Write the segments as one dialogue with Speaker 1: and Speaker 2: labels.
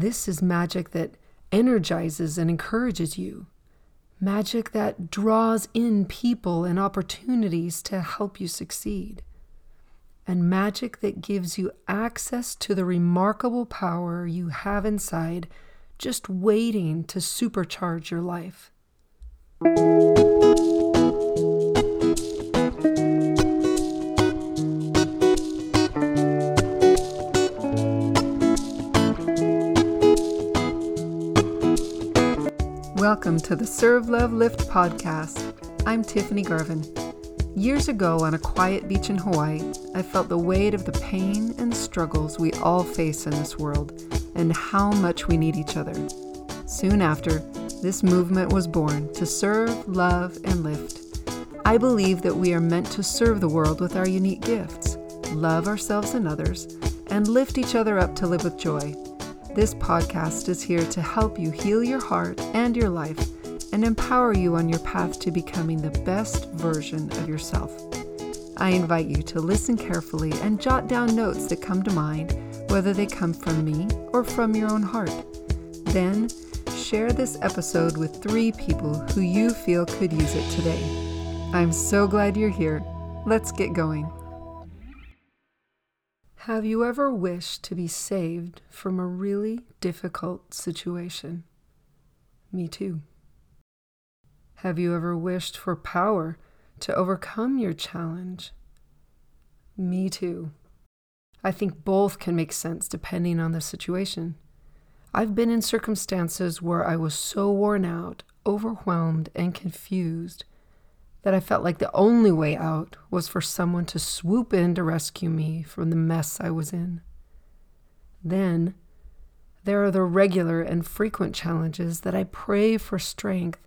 Speaker 1: This is magic that energizes and encourages you. Magic that draws in people and opportunities to help you succeed. And magic that gives you access to the remarkable power you have inside, just waiting to supercharge your life. Welcome to the Serve Love Lift podcast. I'm Tiffany Garvin. Years ago, on a quiet beach in Hawaii, I felt the weight of the pain and struggles we all face in this world and how much we need each other. Soon after, this movement was born to serve, love, and lift. I believe that we are meant to serve the world with our unique gifts, love ourselves and others, and lift each other up to live with joy. This podcast is here to help you heal your heart and your life and empower you on your path to becoming the best version of yourself. I invite you to listen carefully and jot down notes that come to mind, whether they come from me or from your own heart. Then, share this episode with three people who you feel could use it today. I'm so glad you're here. Let's get going. Have you ever wished to be saved from a really difficult situation? Me too. Have you ever wished for power to overcome your challenge? Me too. I think both can make sense depending on the situation. I've been in circumstances where I was so worn out, overwhelmed, and confused that I felt like the only way out was for someone to swoop in to rescue me from the mess I was in. Then, there are the regular and frequent challenges that I pray for strength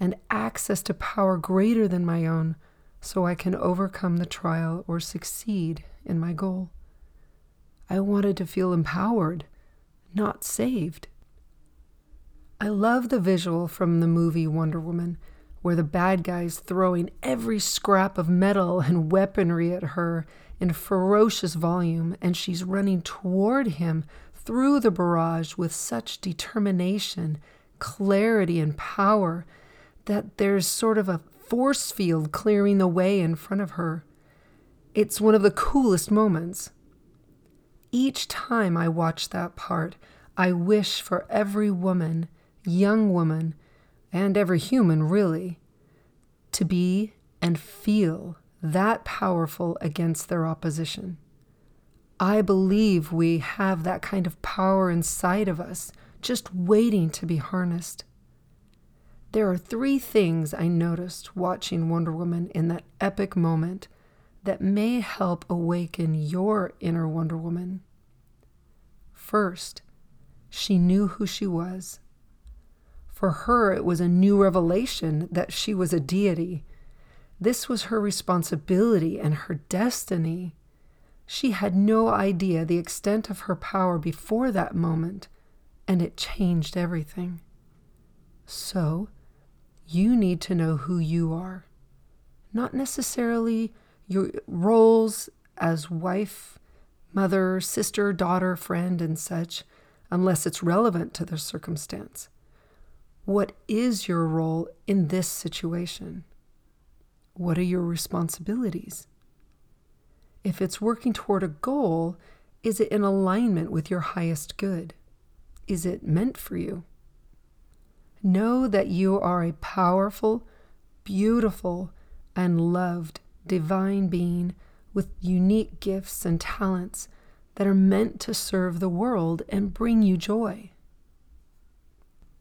Speaker 1: and access to power greater than my own so I can overcome the trial or succeed in my goal. I wanted to feel empowered, not saved. I love the visual from the movie Wonder Woman where the bad guy's throwing every scrap of metal and weaponry at her in ferocious volume, and she's running toward him through the barrage with such determination, clarity, and power that there's sort of a force field clearing the way in front of her. It's one of the coolest moments. Each time I watch that part, I wish for every woman, young woman, and every human really, to be and feel that powerful against their opposition. I believe we have that kind of power inside of us, just waiting to be harnessed. There are three things I noticed watching Wonder Woman in that epic moment that may help awaken your inner Wonder Woman. First, she knew who she was. For her, it was a new revelation that she was a deity. This was her responsibility and her destiny. She had no idea the extent of her power before that moment, and it changed everything. So, you need to know who you are, not necessarily your roles as wife, mother, sister, daughter, friend, and such, unless it's relevant to the circumstance. What is your role in this situation? What are your responsibilities? If it's working toward a goal, is it in alignment with your highest good? Is it meant for you? Know that you are a powerful, beautiful, and loved divine being with unique gifts and talents that are meant to serve the world and bring you joy.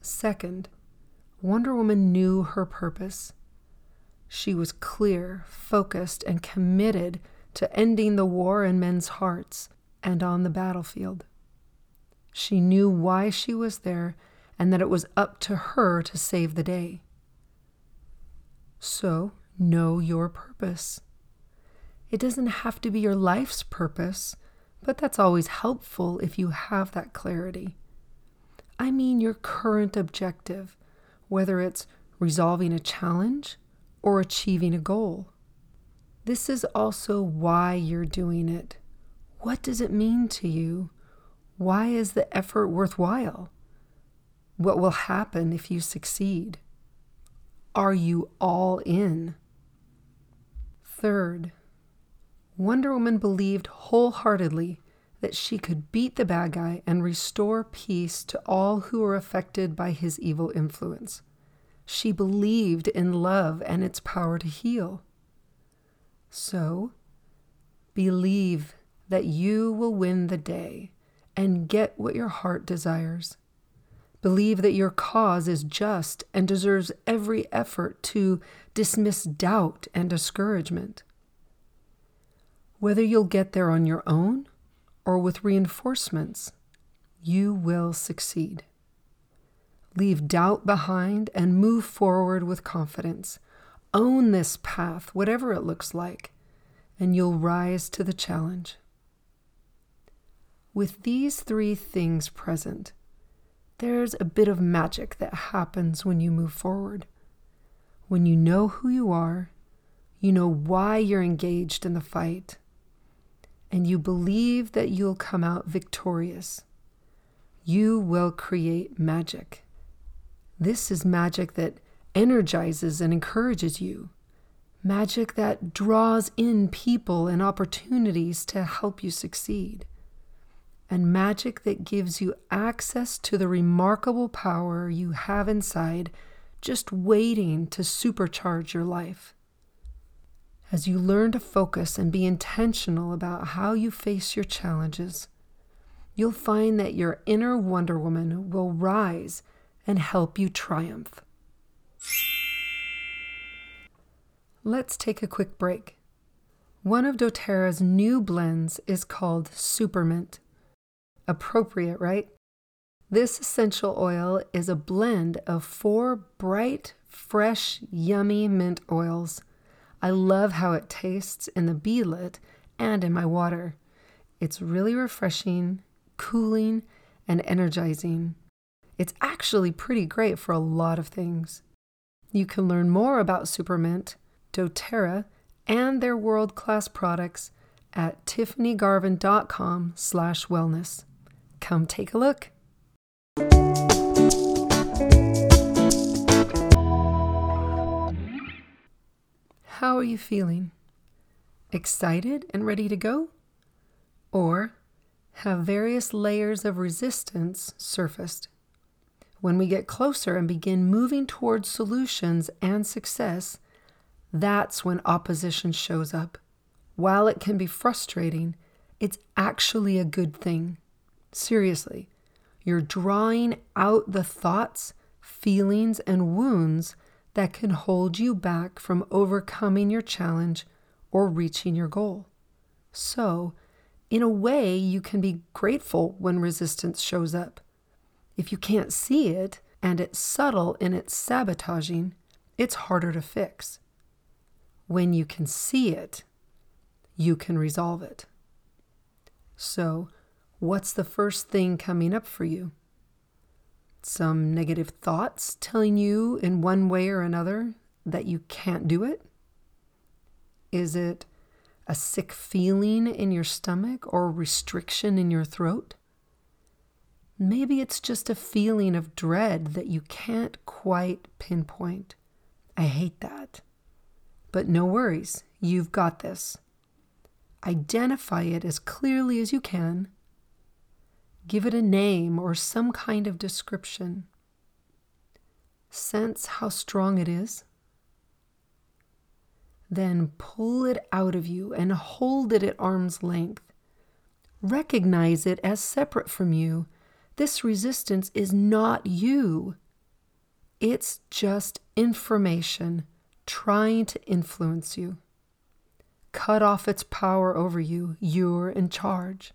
Speaker 1: Second, Wonder Woman knew her purpose. She was clear, focused, and committed to ending the war in men's hearts and on the battlefield. She knew why she was there and that it was up to her to save the day. So, know your purpose. It doesn't have to be your life's purpose, but that's always helpful if you have that clarity. I mean your current objective, whether it's resolving a challenge or achieving a goal. This is also why you're doing it. What does it mean to you? Why is the effort worthwhile? What will happen if you succeed? Are you all in? Third, Wonder Woman believed wholeheartedly that she could beat the bad guy and restore peace to all who were affected by his evil influence. She believed in love and its power to heal. So, believe that you will win the day and get what your heart desires. Believe that your cause is just and deserves every effort to dismiss doubt and discouragement. Whether you'll get there on your own or with reinforcements, you will succeed. Leave doubt behind and move forward with confidence. Own this path, whatever it looks like, and you'll rise to the challenge. With these three things present, there's a bit of magic that happens when you move forward. When you know who you are, you know why you're engaged in the fight, and you believe that you'll come out victorious, you will create magic. This is magic that energizes and encourages you, magic that draws in people and opportunities to help you succeed, and magic that gives you access to the remarkable power you have inside just waiting to supercharge your life. As you learn to focus and be intentional about how you face your challenges, you'll find that your inner Wonder Woman will rise and help you triumph. Let's take a quick break. One of doTERRA's new blends is called Supermint. Appropriate, right? This essential oil is a blend of four bright, fresh, yummy mint oils I love how it tastes in the beadlet and in my water. It's really refreshing, cooling, and energizing. It's actually pretty great for a lot of things. You can learn more about Supermint, doTERRA, and their world-class products at tiffanygarvin.com slash wellness. Come take a look. How are you feeling? Excited and ready to go? Or have various layers of resistance surfaced? When we get closer and begin moving towards solutions and success, that's when opposition shows up. While it can be frustrating, it's actually a good thing. Seriously, you're drawing out the thoughts, feelings, and wounds that can hold you back from overcoming your challenge or reaching your goal. So, in a way, you can be grateful when resistance shows up. If you can't see it and it's subtle in its sabotaging, it's harder to fix. When you can see it, you can resolve it. So, what's the first thing coming up for you? Some negative thoughts telling you in one way or another that you can't do it? Is it a sick feeling in your stomach or restriction in your throat? Maybe it's just a feeling of dread that you can't quite pinpoint. I hate that. But no worries, you've got this. Identify it as clearly as you can Give it a name or some kind of description. Sense how strong it is. Then pull it out of you and hold it at arm's length. Recognize it as separate from you. This resistance is not you. It's just information trying to influence you. Cut off its power over you. You're in charge.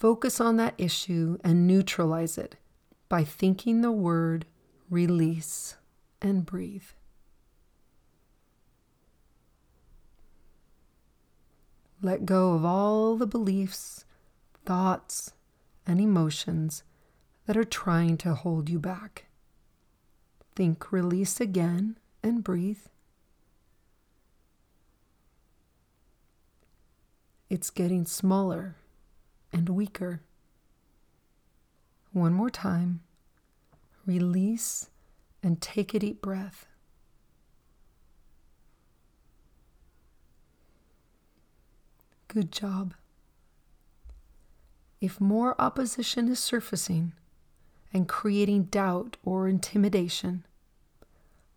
Speaker 1: Focus on that issue and neutralize it by thinking the word release and breathe. Let go of all the beliefs, thoughts, and emotions that are trying to hold you back. Think release again and breathe. It's getting smaller and weaker One more time. Release and take a deep breath. Good job. If more opposition is surfacing and creating doubt or intimidation,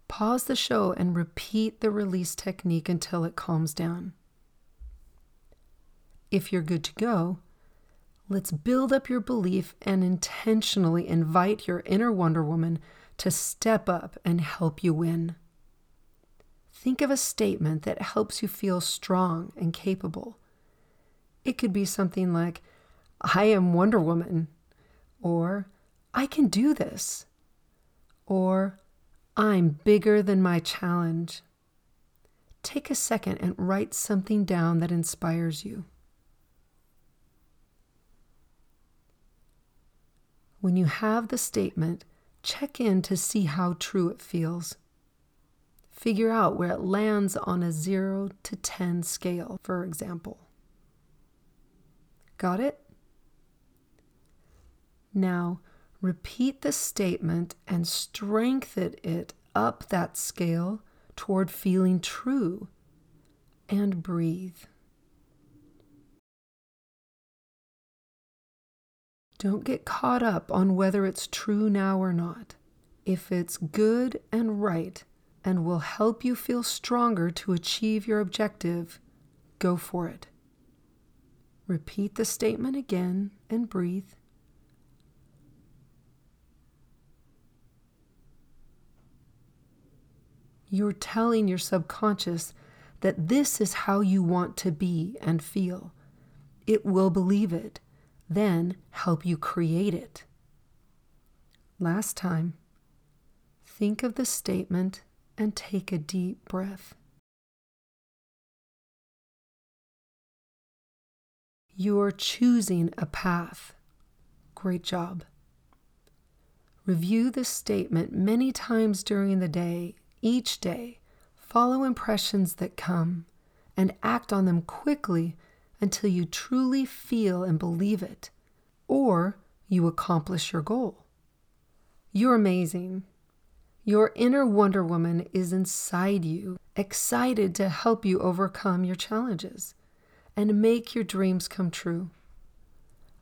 Speaker 1: pause the show and repeat the release technique until it calms down. If you're good to go, let's build up your belief and intentionally invite your inner Wonder Woman to step up and help you win. Think of a statement that helps you feel strong and capable it could be something like, I am Wonder Woman, or I can do this, or I'm bigger than my challenge. Take a second and write something down that inspires you. When you have the statement, check in to see how true it feels. Figure out where it lands on a 0 to 10 scale, for example. Got it? Now, repeat the statement and strengthen it up that scale toward feeling true and breathe. Don't get caught up on whether it's true now or not. If it's good and right and will help you feel stronger to achieve your objective, go for it. Repeat the statement again and breathe. You're telling your subconscious that this is how you want to be and feel. It will believe it, then help you create it. Last time, think of the statement and take a deep breath. You're choosing a path. Great job. Review this statement many times during the day, each day. Follow impressions that come and act on them quickly until you truly feel and believe it, or you accomplish your goal. You're amazing. Your inner Wonder Woman is inside you, excited to help you overcome your challenges and make your dreams come true.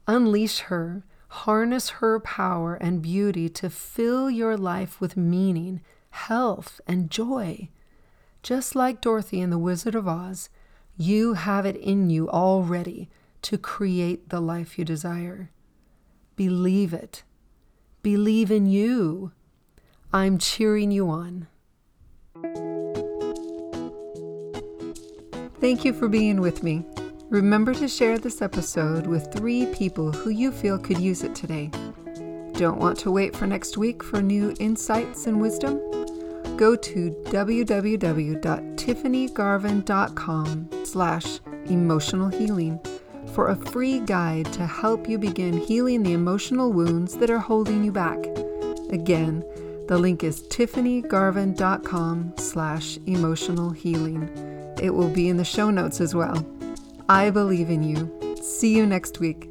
Speaker 1: Unleash her, harness her power and beauty to fill your life with meaning, health, and joy. Just like Dorothy in The Wizard of Oz, you have it in you already to create the life you desire. Believe it. Believe in you. I'm cheering you on. Thank you for being with me. Remember to share this episode with three people who you feel could use it today. Don't want to wait for next week for new insights and wisdom? Go to www.tiffanygarvin.com slash emotional healing for a free guide to help you begin healing the emotional wounds that are holding you back. Again, the link is tiffanygarvin.com slash emotional healing. It will be in the show notes as well. I believe in you. See you next week.